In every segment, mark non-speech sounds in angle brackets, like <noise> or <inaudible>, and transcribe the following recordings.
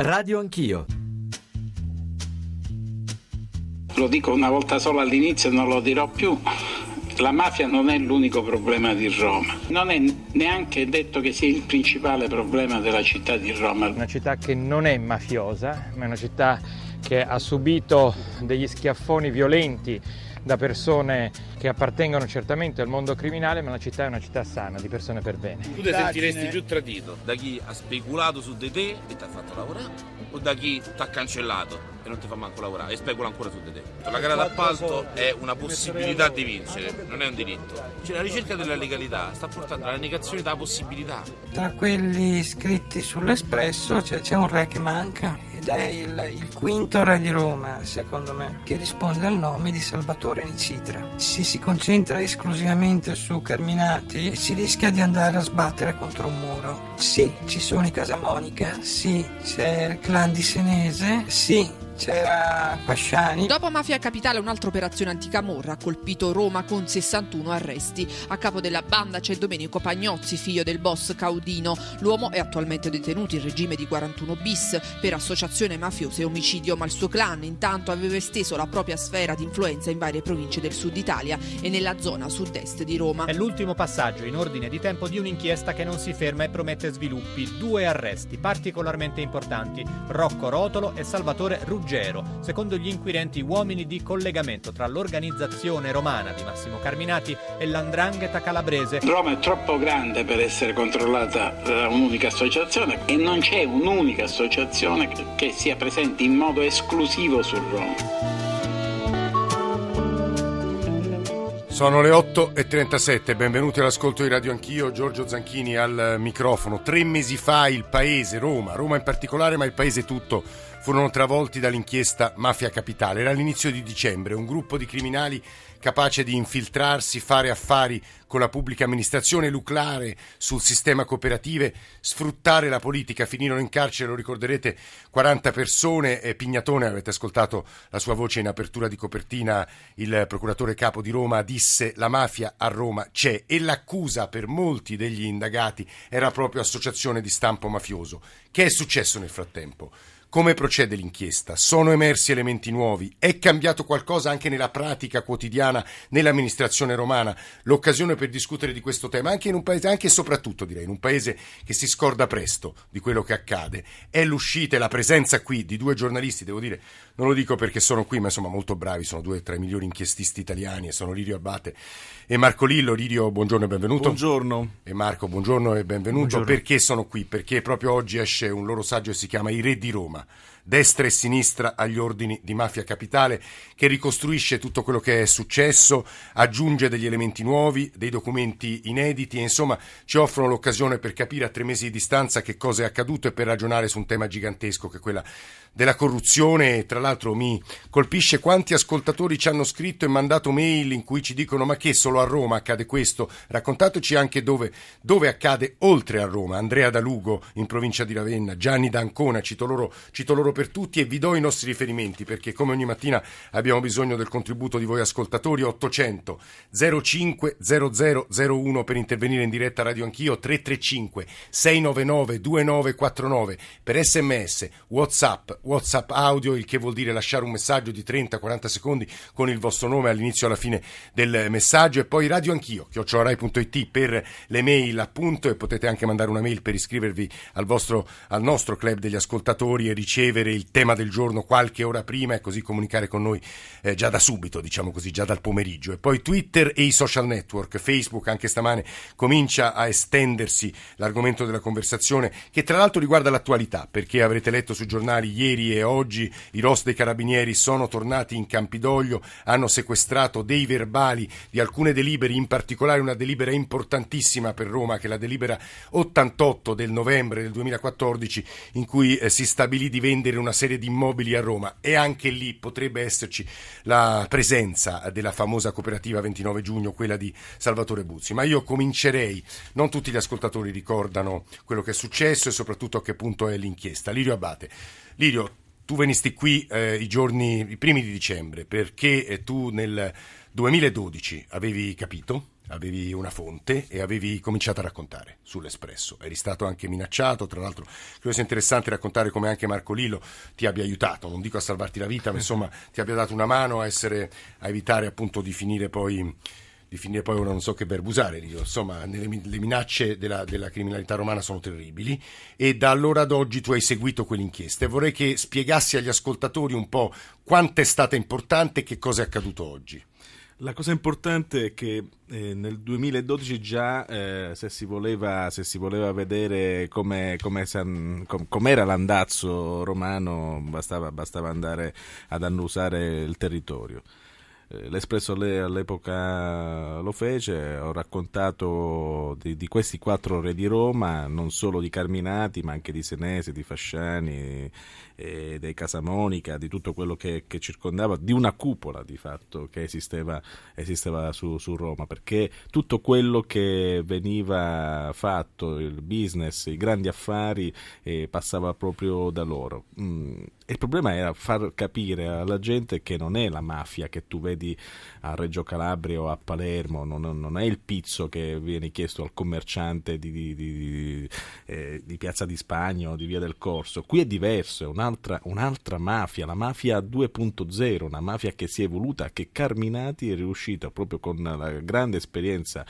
Radio Anch'io. Lo dico una volta sola all'inizio e non lo dirò più. La mafia non è l'unico problema di Roma, non è neanche detto che sia il principale problema della città di Roma. Una città che non è mafiosa, ma è una città che ha subito degli schiaffoni violenti da persone che appartengono certamente al mondo criminale, ma la città è una città sana, di persone per bene. Tu ti sentiresti più tradito da chi ha speculato su di te e ti ha fatto lavorare o da chi ti ha cancellato e non ti fa manco lavorare e specula ancora su di te. La gara d'appalto è una possibilità di vincere, non è un diritto. Cioè la ricerca della legalità sta portando alla negazione della possibilità. Tra quelli scritti sull'Espresso c'è, c'è un re che manca è il, il, quinto re di Roma, secondo me, che risponde al nome di Salvatore Nicitra. Se si concentra esclusivamente su Carminati si rischia di andare a sbattere contro un muro. Sì, ci sono i Casamonica, sì, c'è il clan di Senese, sì, c'era Pasciani. Dopo Mafia Capitale un'altra operazione anticamorra ha colpito Roma con 61 arresti. A capo della banda c'è Domenico Pagnozzi, figlio del boss Caudino. L'uomo è attualmente detenuto in regime di 41 bis per associazione mafiosa e omicidio, ma il suo clan intanto aveva esteso la propria sfera di influenza in varie province del sud Italia e nella zona sud-est di Roma. È l'ultimo passaggio in ordine di tempo di un'inchiesta che non si ferma e promette sviluppi. Due arresti particolarmente importanti, Rocco Rotolo e Salvatore Ruggero Ruggero, secondo gli inquirenti uomini di collegamento tra l'organizzazione romana di Massimo Carminati e l'andrangheta calabrese. Roma è troppo grande per essere controllata da un'unica associazione e non c'è un'unica associazione che sia presente in modo esclusivo su Roma. Sono le 8.37, benvenuti all'ascolto di Radio Anch'io, Giorgio Zanchini al microfono. Tre mesi fa il paese, Roma, Roma in particolare, ma il paese tutto, furono travolti dall'inchiesta Mafia Capitale. Era l'inizio di dicembre, un gruppo di criminali capace di infiltrarsi, fare affari con la pubblica amministrazione, lucrare sul sistema cooperative, sfruttare la politica. Finirono in carcere, lo ricorderete, 40 persone. E Pignatone, avete ascoltato la sua voce in apertura di copertina, il procuratore capo di Roma disse la mafia a Roma c'è e l'accusa per molti degli indagati era proprio associazione di stampo mafioso. Che è successo nel frattempo? Come procede l'inchiesta? Sono emersi elementi nuovi? È cambiato qualcosa anche nella pratica quotidiana nell'amministrazione romana? L'occasione per discutere di questo tema, anche in un paese, anche e soprattutto direi, in un paese che si scorda presto di quello che accade, è l'uscita e la presenza qui di due giornalisti, devo dire, non lo dico perché sono qui, ma insomma molto bravi, sono due tra i migliori inchiestisti italiani e sono Lirio Abate e Marco Lillo. Lirio, buongiorno e benvenuto. Buongiorno. E Marco, buongiorno e benvenuto. Buongiorno. Perché sono qui? Perché proprio oggi esce un loro saggio che si chiama I Re di Roma programma destra e sinistra agli ordini di mafia capitale, che ricostruisce tutto quello che è successo, aggiunge degli elementi nuovi, dei documenti inediti e insomma ci offrono l'occasione per capire a tre mesi di distanza che cosa è accaduto e per ragionare su un tema gigantesco che è quella della corruzione. Tra l'altro mi colpisce quanti ascoltatori ci hanno scritto e mandato mail in cui ci dicono ma che solo a Roma accade questo? Raccontateci anche dove, dove accade oltre a Roma. Andrea da Lugo in provincia di Ravenna, Gianni da Ancona, cito loro, cito loro per tutti e vi do i nostri riferimenti perché come ogni mattina abbiamo bisogno del contributo di voi ascoltatori 800 05 0001 per intervenire in diretta radio anch'io 335 699 2949 per sms whatsapp WhatsApp audio, il che vuol dire lasciare un messaggio di 30-40 secondi con il vostro nome all'inizio e alla fine del messaggio e poi radio anch'io, chiocciorai.it per le mail appunto e potete anche mandare una mail per iscrivervi al, vostro, al nostro club degli ascoltatori e ricevere il tema del giorno qualche ora prima e così comunicare con noi eh, già da subito, diciamo così, già dal pomeriggio. E poi Twitter e i social network, Facebook anche stamane comincia a estendersi l'argomento della conversazione che tra l'altro riguarda l'attualità perché avrete letto sui giornali ieri e oggi i ROS dei carabinieri sono tornati in Campidoglio, hanno sequestrato dei verbali di alcune delibere, in particolare una delibera importantissima per Roma che è la delibera 88 del novembre del 2014 in cui eh, si stabilì di vendere una serie di immobili a Roma e anche lì potrebbe esserci la presenza della famosa cooperativa 29 giugno, quella di Salvatore Buzzi. Ma io comincerei, non tutti gli ascoltatori ricordano quello che è successo e soprattutto a che punto è l'inchiesta. Lirio Abate. Lirio, tu venisti qui eh, i giorni, i primi di dicembre, perché eh, tu nel 2012 avevi capito, avevi una fonte e avevi cominciato a raccontare sull'Espresso. Eri stato anche minacciato, tra l'altro credo sia interessante raccontare come anche Marco Lillo ti abbia aiutato, non dico a salvarti la vita, ma <laughs> insomma ti abbia dato una mano a, essere, a evitare appunto di finire poi di finire poi ora non so che verbo usare, insomma le, minacce della, della, criminalità romana sono terribili e da allora ad oggi tu hai seguito quell'inchiesta e vorrei che spiegassi agli ascoltatori un po' quanto è stata importante e che cosa è accaduto oggi. La cosa importante è che eh, nel 2012 già eh, se, si voleva, se, si voleva, vedere come, come com, com'era l'andazzo romano bastava, bastava andare ad annusare il territorio. Eh, L'Espresso all'epoca lo fece, ho raccontato di, di, questi quattro re di Roma, non solo di Carminati, ma anche di Senese, di Fasciani, eh, dei Casamonica, di tutto quello che, che, circondava, di una cupola di fatto che esisteva, esisteva su, su, Roma, perché tutto quello che veniva fatto, il business, i grandi affari, eh, passava proprio da loro. Mm il problema era far capire alla gente che non è la mafia che tu vedi a Reggio Calabria o a Palermo, non, non è il pizzo che viene chiesto al commerciante di, di, di, eh, di, Piazza di Spagna o di Via del Corso. Qui è diverso, è un'altra, un'altra mafia, la mafia 2.0, una mafia che si è evoluta, che Carminati è riuscito proprio con la grande esperienza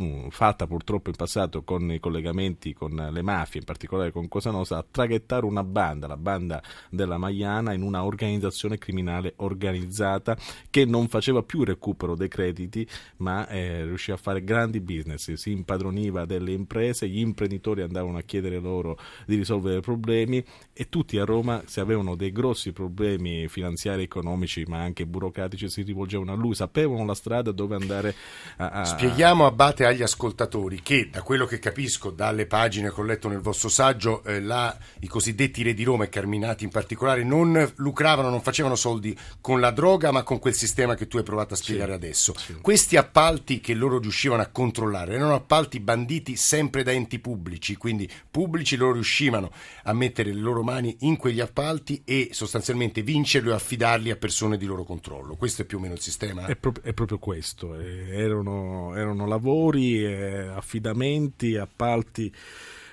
Mm, fatta purtroppo in passato con i collegamenti con le mafie, in particolare con Cosa Nostra, a traghettare una banda, la banda della Maiana, in una organizzazione criminale organizzata che non faceva più recupero dei crediti, ma eh, riusciva a fare grandi business, si impadroniva delle imprese, gli imprenditori andavano a chiedere loro di risolvere problemi e tutti a Roma, se avevano dei grossi problemi finanziari, economici, ma anche burocratici, si rivolgevano a lui, sapevano la strada dove andare a... a Spieghiamo Abate ricordate agli ascoltatori che, da quello che capisco dalle pagine che ho letto nel vostro saggio, eh, la, i cosiddetti re di Roma e Carminati in particolare non lucravano, non facevano soldi con la droga, ma con quel sistema che tu hai provato a spiegare sì, adesso. Sì. Questi appalti che loro riuscivano a controllare erano appalti banditi sempre da enti pubblici, quindi pubblici loro riuscivano a mettere le loro mani in quegli appalti e sostanzialmente vincerli o affidarli a persone di loro controllo. Questo è più o meno il sistema? È, pro- è proprio questo. Eh, erano, erano lavori lavori, affidamenti, appalti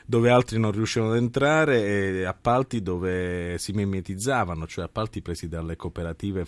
dove altri non riuscivano ad entrare e appalti dove si mimetizzavano, cioè appalti presi dalle cooperative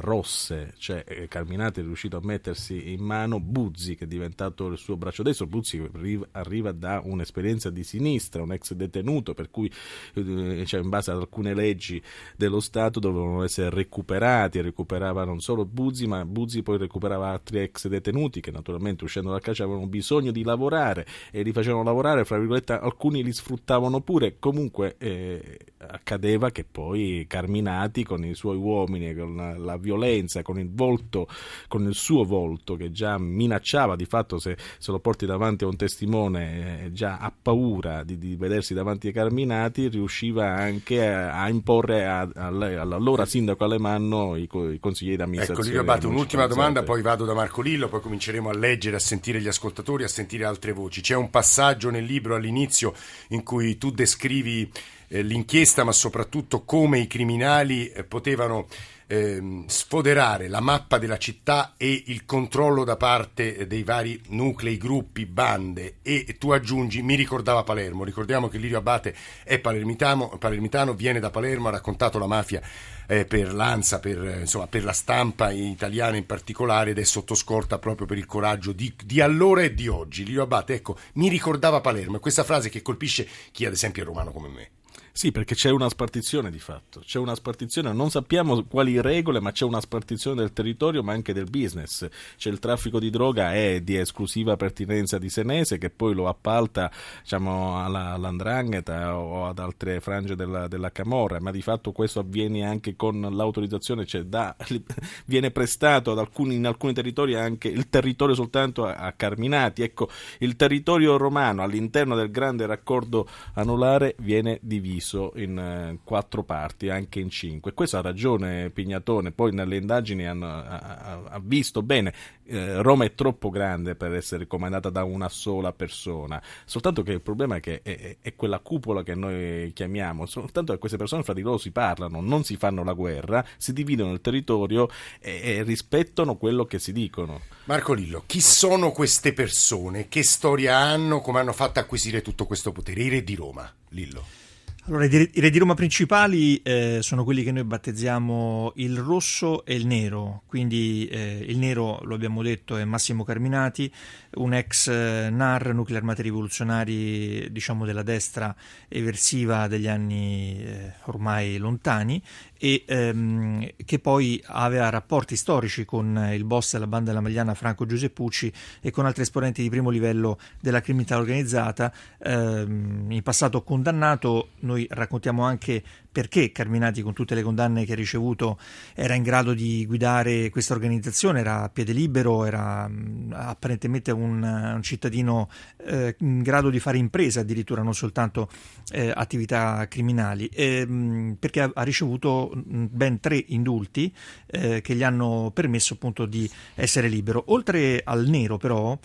rosse, cioè eh, Carminati è riuscito a mettersi in mano Buzzi che è diventato il suo braccio destro, Buzzi arriva da un'esperienza di sinistra, un ex detenuto per cui eh, cioè, in base ad alcune leggi dello Stato dovevano essere recuperati recuperava non solo Buzzi ma Buzzi poi recuperava altri ex detenuti che naturalmente uscendo dal carcere avevano bisogno di lavorare e li facevano lavorare fra virgolette alcuni li sfruttavano pure, comunque eh, accadeva che poi Carminati con i suoi uomini, con la, violenza, con il volto, con il suo volto che già minacciava, di fatto se, se lo porti davanti a un testimone eh, già ha paura di, di, vedersi davanti ai Carminati, riusciva anche a, a imporre a, a, all'allora sindaco Alemanno i, i consiglieri d'amministrazione. Ecco, Abate, un'ultima domanda, poi vado da Marco Lillo, poi cominceremo a leggere, a sentire gli ascoltatori, a sentire altre voci. C'è un passaggio nel libro all'inizio in cui tu descrivi eh, l'inchiesta, ma soprattutto come i criminali eh, potevano eh, sfoderare la mappa della città e il controllo da parte dei vari nuclei, gruppi, bande e tu aggiungi mi ricordava Palermo, ricordiamo che Lirio Abate è palermitano, palermitano viene da Palermo, ha raccontato la mafia eh, per l'ANSA, per, insomma, per, la stampa italiana in particolare ed è sotto scorta proprio per il coraggio di, di allora e di oggi. Lirio Abate, ecco, mi ricordava Palermo, è questa frase che colpisce chi ad esempio è romano come me. Sì, perché c'è una spartizione di fatto, c'è una spartizione, non sappiamo quali regole, ma c'è una spartizione del territorio, ma anche del business. C'è il traffico di droga è di esclusiva pertinenza di Senese che poi lo appalta diciamo, alla, all'andrangheta o ad altre frange della, della, Camorra, ma di fatto questo avviene anche con l'autorizzazione, cioè da, <laughs> viene prestato alcuni, in alcuni territori anche il territorio soltanto a, a Carminati. Ecco, il territorio romano all'interno del grande raccordo anulare viene diviso diviso in eh, quattro parti, anche in cinque. Questo ha ragione Pignatone, poi nelle indagini hanno, ha, ha visto bene, eh, Roma è troppo grande per essere comandata da una sola persona, soltanto che il problema è che è, è quella cupola che noi chiamiamo, soltanto che queste persone fra di loro si parlano, non si fanno la guerra, si dividono il territorio e, e rispettano quello che si dicono. Marco Lillo, chi sono queste persone? Che storia hanno? Come hanno fatto a acquisire tutto questo potere? I re di Roma, Lillo. Allora, i re di Roma principali eh, sono quelli che noi battezziamo il rosso e il nero, quindi eh, il nero, lo abbiamo detto, è Massimo Carminati, un ex eh, NAR, nuclei armati rivoluzionari, diciamo della destra eversiva degli anni eh, ormai lontani, e ehm, che poi aveva rapporti storici con il boss della banda della Magliana Franco Giuseppucci e con altri esponenti di primo livello della criminalità organizzata, ehm, in passato condannato, noi raccontiamo anche perché Carminati con tutte le condanne che ha ricevuto era in grado di guidare questa organizzazione, era a piede libero, era apparentemente un, un cittadino eh, in grado di fare impresa addirittura, non soltanto eh, attività criminali, e, mh, perché ha, ha, ricevuto ben tre indulti eh, che gli hanno permesso appunto di essere libero. Oltre al nero però,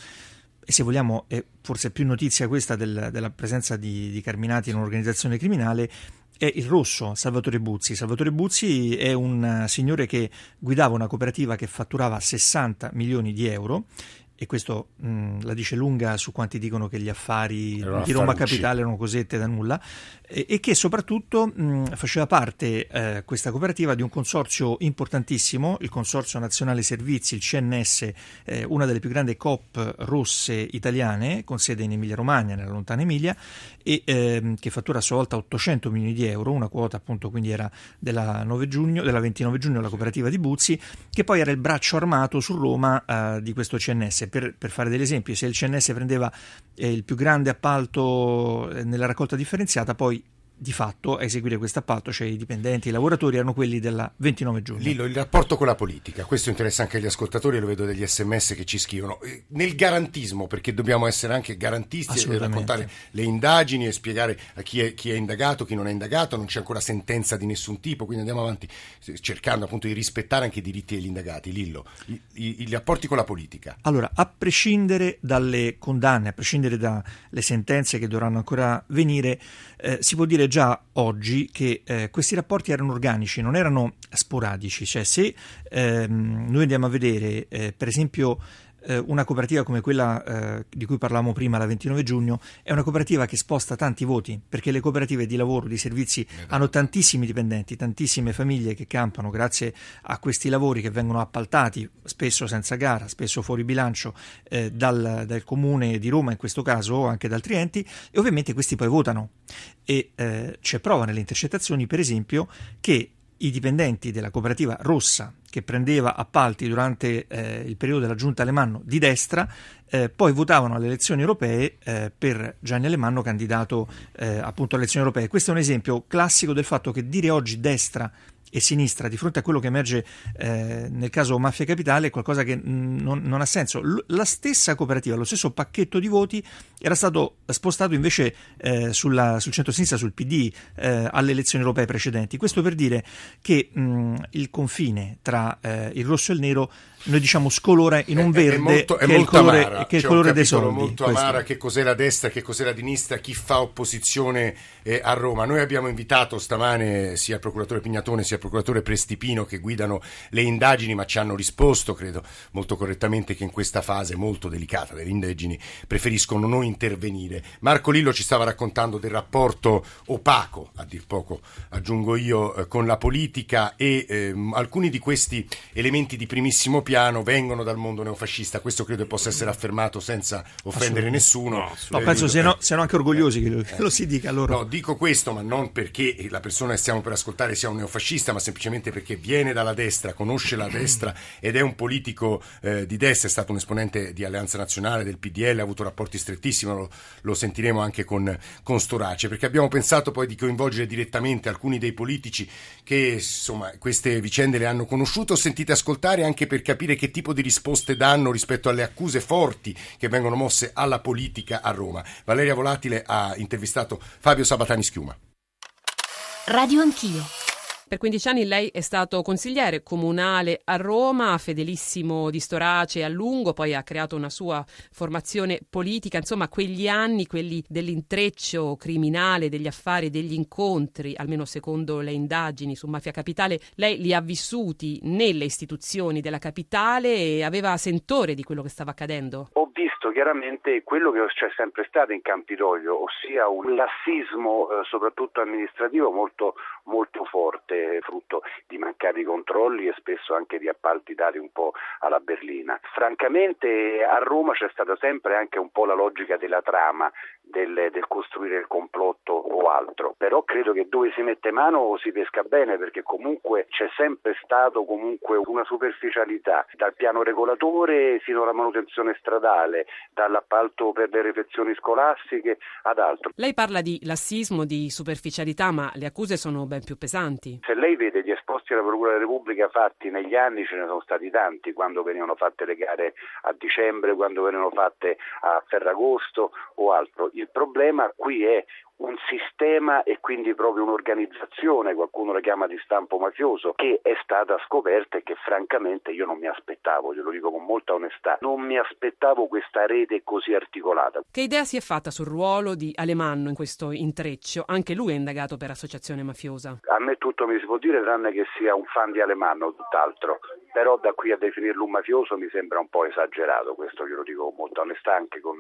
e se vogliamo è forse più notizia questa del, della presenza di, di Carminati in un'organizzazione criminale, è il rosso Salvatore Buzzi. Salvatore Buzzi è un signore che guidava una cooperativa che fatturava 60 milioni di euro e questo mh, la dice lunga su quanti dicono che gli affari erano di Roma Capitale erano cosette da nulla, e, e che soprattutto mh, faceva parte eh, questa cooperativa di un consorzio importantissimo, il Consorzio Nazionale Servizi, il CNS, eh, una delle più grandi COP rosse italiane, con sede in Emilia Romagna, nella lontana Emilia, e eh, che fattura a sua volta 800 milioni di euro, una quota appunto quindi era della, 9 giugno, della 29 giugno la cooperativa di Buzzi, che poi era il braccio armato su Roma eh, di questo CNS per, per, fare degli esempi, se il CNS prendeva eh, il più grande appalto eh, nella raccolta differenziata, poi di fatto a eseguire questo appalto, cioè i dipendenti, i lavoratori, erano quelli della 29 giugno. Lillo, il rapporto con la politica, questo interessa anche agli ascoltatori, lo vedo degli sms che ci scrivono. Eh, nel garantismo, perché dobbiamo essere anche garantisti e raccontare le indagini e spiegare a chi è, chi è indagato, chi non è indagato, non c'è ancora sentenza di nessun tipo, quindi andiamo avanti cercando appunto di rispettare anche i diritti degli indagati. Lillo, i, i, i rapporti con la politica. Allora, a prescindere dalle condanne, a prescindere dalle sentenze che dovranno ancora venire, eh, si può dire già oggi che eh, questi rapporti erano organici, non erano sporadici, cioè se ehm, noi andiamo a vedere per esempio eh, una cooperativa come quella eh, di cui parlavamo prima, la 29 giugno, è una cooperativa che sposta tanti voti, perché le cooperative di lavoro, di servizi hanno tantissimi dipendenti, tantissime famiglie che campano grazie a questi lavori che vengono appaltati, spesso senza gara, spesso fuori bilancio, eh, dal, dal, comune di Roma in questo caso o anche da altri enti, e ovviamente questi poi votano. E eh, c'è prova nelle intercettazioni, per esempio, che i dipendenti della cooperativa Rossa che prendeva appalti durante eh, il periodo della giunta Alemanno di destra, eh, poi votavano alle elezioni europee eh, per Gianni Alemanno candidato eh, appunto alle elezioni europee. Questo è un esempio classico del fatto che dire oggi destra e sinistra di fronte a quello che emerge eh, nel caso Mafia Capitale è qualcosa che non, non, ha senso. L- la stessa cooperativa, lo stesso pacchetto di voti era stato spostato invece eh, sulla, sul centro-sinistra, sul PD, eh, alle elezioni europee precedenti. Questo per dire che mh, il confine tra eh, il rosso e il nero noi diciamo scolora in un verde è, molto, è che, è il colore, amara. che è il colore dei soldi. molto questo. amara che cos'è la destra, che cos'è la sinistra, chi fa opposizione eh, a Roma. Noi abbiamo invitato stamane sia il procuratore Pignatone sia il procuratore Prestipino che guidano le indagini ma ci hanno risposto, credo molto correttamente, che in questa fase molto delicata delle indagini preferiscono non intervenire. Marco Lillo ci stava raccontando del rapporto opaco, a dir poco aggiungo io, eh, con la politica e eh, alcuni di questi elementi di primissimo piano piano vengono dal mondo neofascista. Questo credo possa essere affermato senza offendere nessuno. No, no penso siano, siano, anche orgogliosi che lo, che lo, si dica loro. No, dico questo, ma non perché la persona che stiamo per ascoltare sia un neofascista, ma semplicemente perché viene dalla destra, conosce la destra <clears throat> ed è un politico eh, di destra, è stato un esponente di Alleanza Nazionale, del PDL, ha avuto rapporti strettissimi, lo, lo sentiremo anche con, con Storace, perché abbiamo pensato poi di coinvolgere direttamente alcuni dei politici che insomma queste vicende le hanno conosciute sentite ascoltare anche per capire capire che tipo di risposte danno rispetto alle accuse forti che vengono mosse alla politica a Roma. Valeria Volatile ha intervistato Fabio Sabatani Schiuma. Radio Anch'io. Per 15 anni lei è stato consigliere comunale a Roma, fedelissimo di Storace a lungo, poi ha creato una sua formazione politica, insomma quegli anni, quelli dell'intreccio criminale, degli affari, degli incontri, almeno secondo le indagini su Mafia Capitale, lei li ha vissuti nelle istituzioni della capitale e aveva sentore di quello che stava accadendo? Ho visto chiaramente quello che c'è sempre stato in Campidoglio, ossia un lassismo eh, soprattutto amministrativo molto, molto forte frutto di mancati controlli e spesso anche di appalti dati un po' alla berlina. Francamente a Roma c'è stata sempre anche un po' la logica della trama, del, del, costruire il complotto o altro, però credo che dove si mette mano si pesca bene perché comunque c'è sempre stato comunque una superficialità dal piano regolatore fino alla manutenzione stradale, dall'appalto per le refezioni scolastiche ad altro. Lei parla di lassismo, di superficialità, ma le accuse sono ben più pesanti. Se lei vede gli esposti alla Procura della Repubblica fatti negli anni ce ne sono stati tanti, quando venivano fatte le gare a dicembre, quando venivano fatte a Ferragosto o altro. Il problema qui è un sistema e quindi proprio un'organizzazione, qualcuno la chiama di stampo mafioso, che è stata scoperta e che francamente io non mi aspettavo, glielo dico con molta onestà, non mi aspettavo questa rete così articolata. Che idea si è fatta sul ruolo di Alemanno in questo intreccio? Anche lui è indagato per associazione mafiosa. A me tutto mi si può dire tranne che sia un fan di Alemanno, tutt'altro però da qui a definirlo un mafioso mi sembra un po' esagerato, questo glielo dico con molta onestà, anche con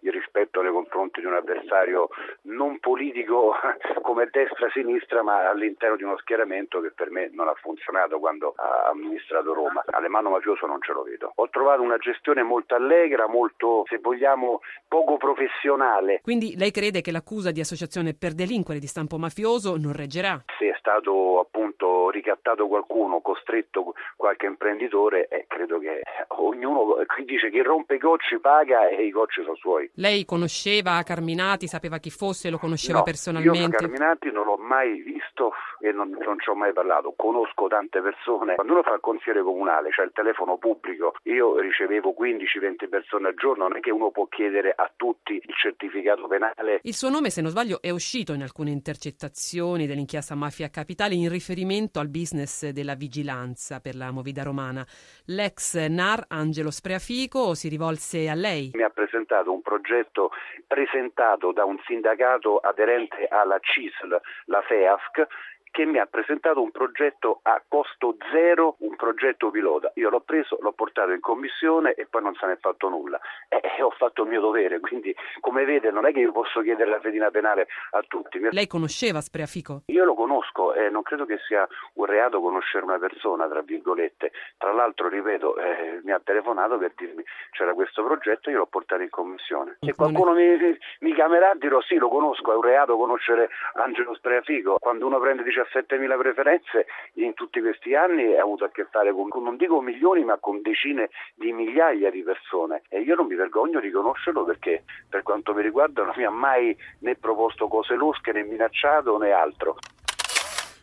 il rispetto nei confronti di un avversario non politico <laughs> come destra-sinistra, ma all'interno di uno schieramento che per me non ha funzionato quando ha amministrato Roma. Alemano mafioso non ce lo vedo. Ho trovato una gestione molto allegra, molto, se vogliamo, poco professionale. Quindi lei crede che l'accusa di associazione per delinquere di stampo mafioso non reggerà? Se è stato appunto ricattato qualcuno, costretto qualche imprenditore e credo che ognuno qui <laughs> dice chi rompe i cocci paga e i cocci sono suoi. Lei conosceva Carminati, sapeva chi fosse, lo conosceva no, personalmente? Io Carminati non l'ho mai visto e non, non ci ho mai parlato, conosco tante persone. Quando uno fa il consigliere comunale, cioè il telefono pubblico, io ricevevo 15-20 persone al giorno, non è che uno può chiedere a tutti il certificato penale. Il suo nome, se non sbaglio, è uscito in alcune intercettazioni dell'inchiesta Mafia Capitale in riferimento al business della vigilanza per la Movida Romana. L'ex NAR Angelo Spreafico si rivolse a lei. Mi ha presentato un progetto presentato da un sindacato aderente alla CISL, la FEASC, che mi ha presentato un progetto a costo zero, un progetto pilota. Io l'ho preso, l'ho portato in commissione e poi non se ne è fatto nulla. E, e ho fatto il mio dovere, quindi come vede non è che io posso chiedere la fedina penale a tutti. Lei conosceva Spreafico? Io lo conosco e non credo che sia un reato conoscere una persona, tra virgolette. Tra l'altro, ripeto, eh, mi ha telefonato per dirmi c'era questo progetto io l'ho portato in commissione. Se qualcuno mi, mi chiamerà dirò sì, lo conosco, è un reato conoscere Angelo Spreafico. Quando uno prende dice 17.000 preferenze in tutti questi anni ha avuto a che fare con, non dico milioni, ma con decine di migliaia di persone e io non mi vergogno di conoscerlo perché per quanto mi riguarda non mi ha mai né proposto cose losche né minacciato né altro.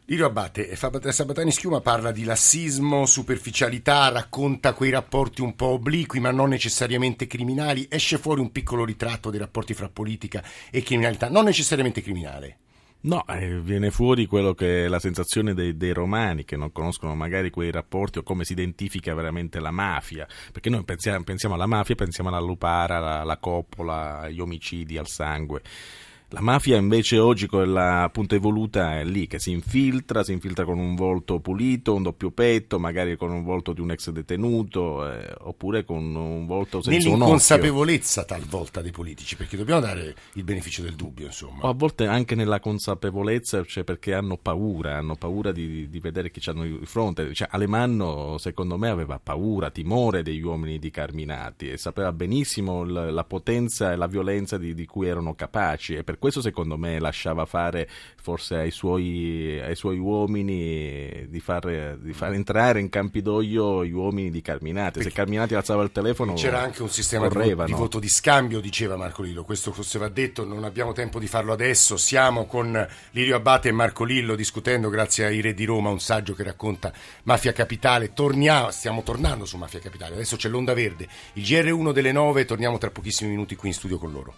Lirio Abate, Sabatani Schiuma parla di lassismo, superficialità, racconta quei rapporti un po' obliqui ma non necessariamente criminali, esce fuori un piccolo ritratto dei rapporti fra politica e criminalità, non necessariamente criminale. No, eh, viene fuori quello che è la sensazione dei, dei, romani che non conoscono magari quei rapporti o come si identifica veramente la mafia, perché noi pensiamo, pensiamo alla mafia, pensiamo alla lupara, alla, alla coppola, agli omicidi, al sangue. La mafia invece oggi quella appunto evoluta è lì che si infiltra, si infiltra con un volto pulito, un doppio petto, magari con un volto di un ex detenuto eh, oppure con un volto senza Nell'inconsapevolezza talvolta dei politici, perché dobbiamo dare il beneficio del dubbio, insomma. O a volte anche nella consapevolezza, cioè perché hanno paura, hanno paura di, di vedere chi hanno di fronte. Cioè, Alemanno secondo me aveva paura, timore degli uomini di Carminati e sapeva benissimo la, la potenza e la violenza di, di cui erano capaci e per questo secondo me lasciava fare forse ai suoi, ai suoi uomini di far, di far, entrare in Campidoglio gli uomini di Carminati. Perché Se Carminati alzava il telefono c'era anche un sistema di voto, di voto, di scambio, diceva Marco Lillo. Questo forse va detto, non abbiamo tempo di farlo adesso. Siamo con Lirio Abate e Marco Lillo discutendo grazie ai Re di Roma un saggio che racconta Mafia Capitale. Torniamo, stiamo tornando su Mafia Capitale. Adesso c'è l'onda verde, il GR1 delle 9, torniamo tra pochissimi minuti qui in studio con loro.